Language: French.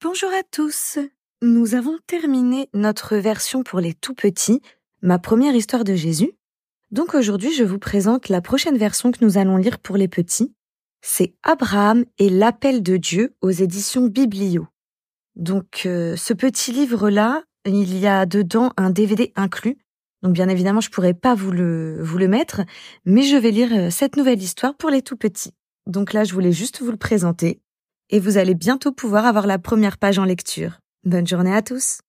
Bonjour à tous. Nous avons terminé notre version pour les tout petits, ma première histoire de Jésus. Donc aujourd'hui, je vous présente la prochaine version que nous allons lire pour les petits. C'est Abraham et l'appel de Dieu aux éditions Biblio. Donc euh, ce petit livre-là, il y a dedans un DVD inclus. Donc bien évidemment, je pourrais pas vous le vous le mettre, mais je vais lire euh, cette nouvelle histoire pour les tout petits. Donc là, je voulais juste vous le présenter et vous allez bientôt pouvoir avoir la première page en lecture. Bonne journée à tous.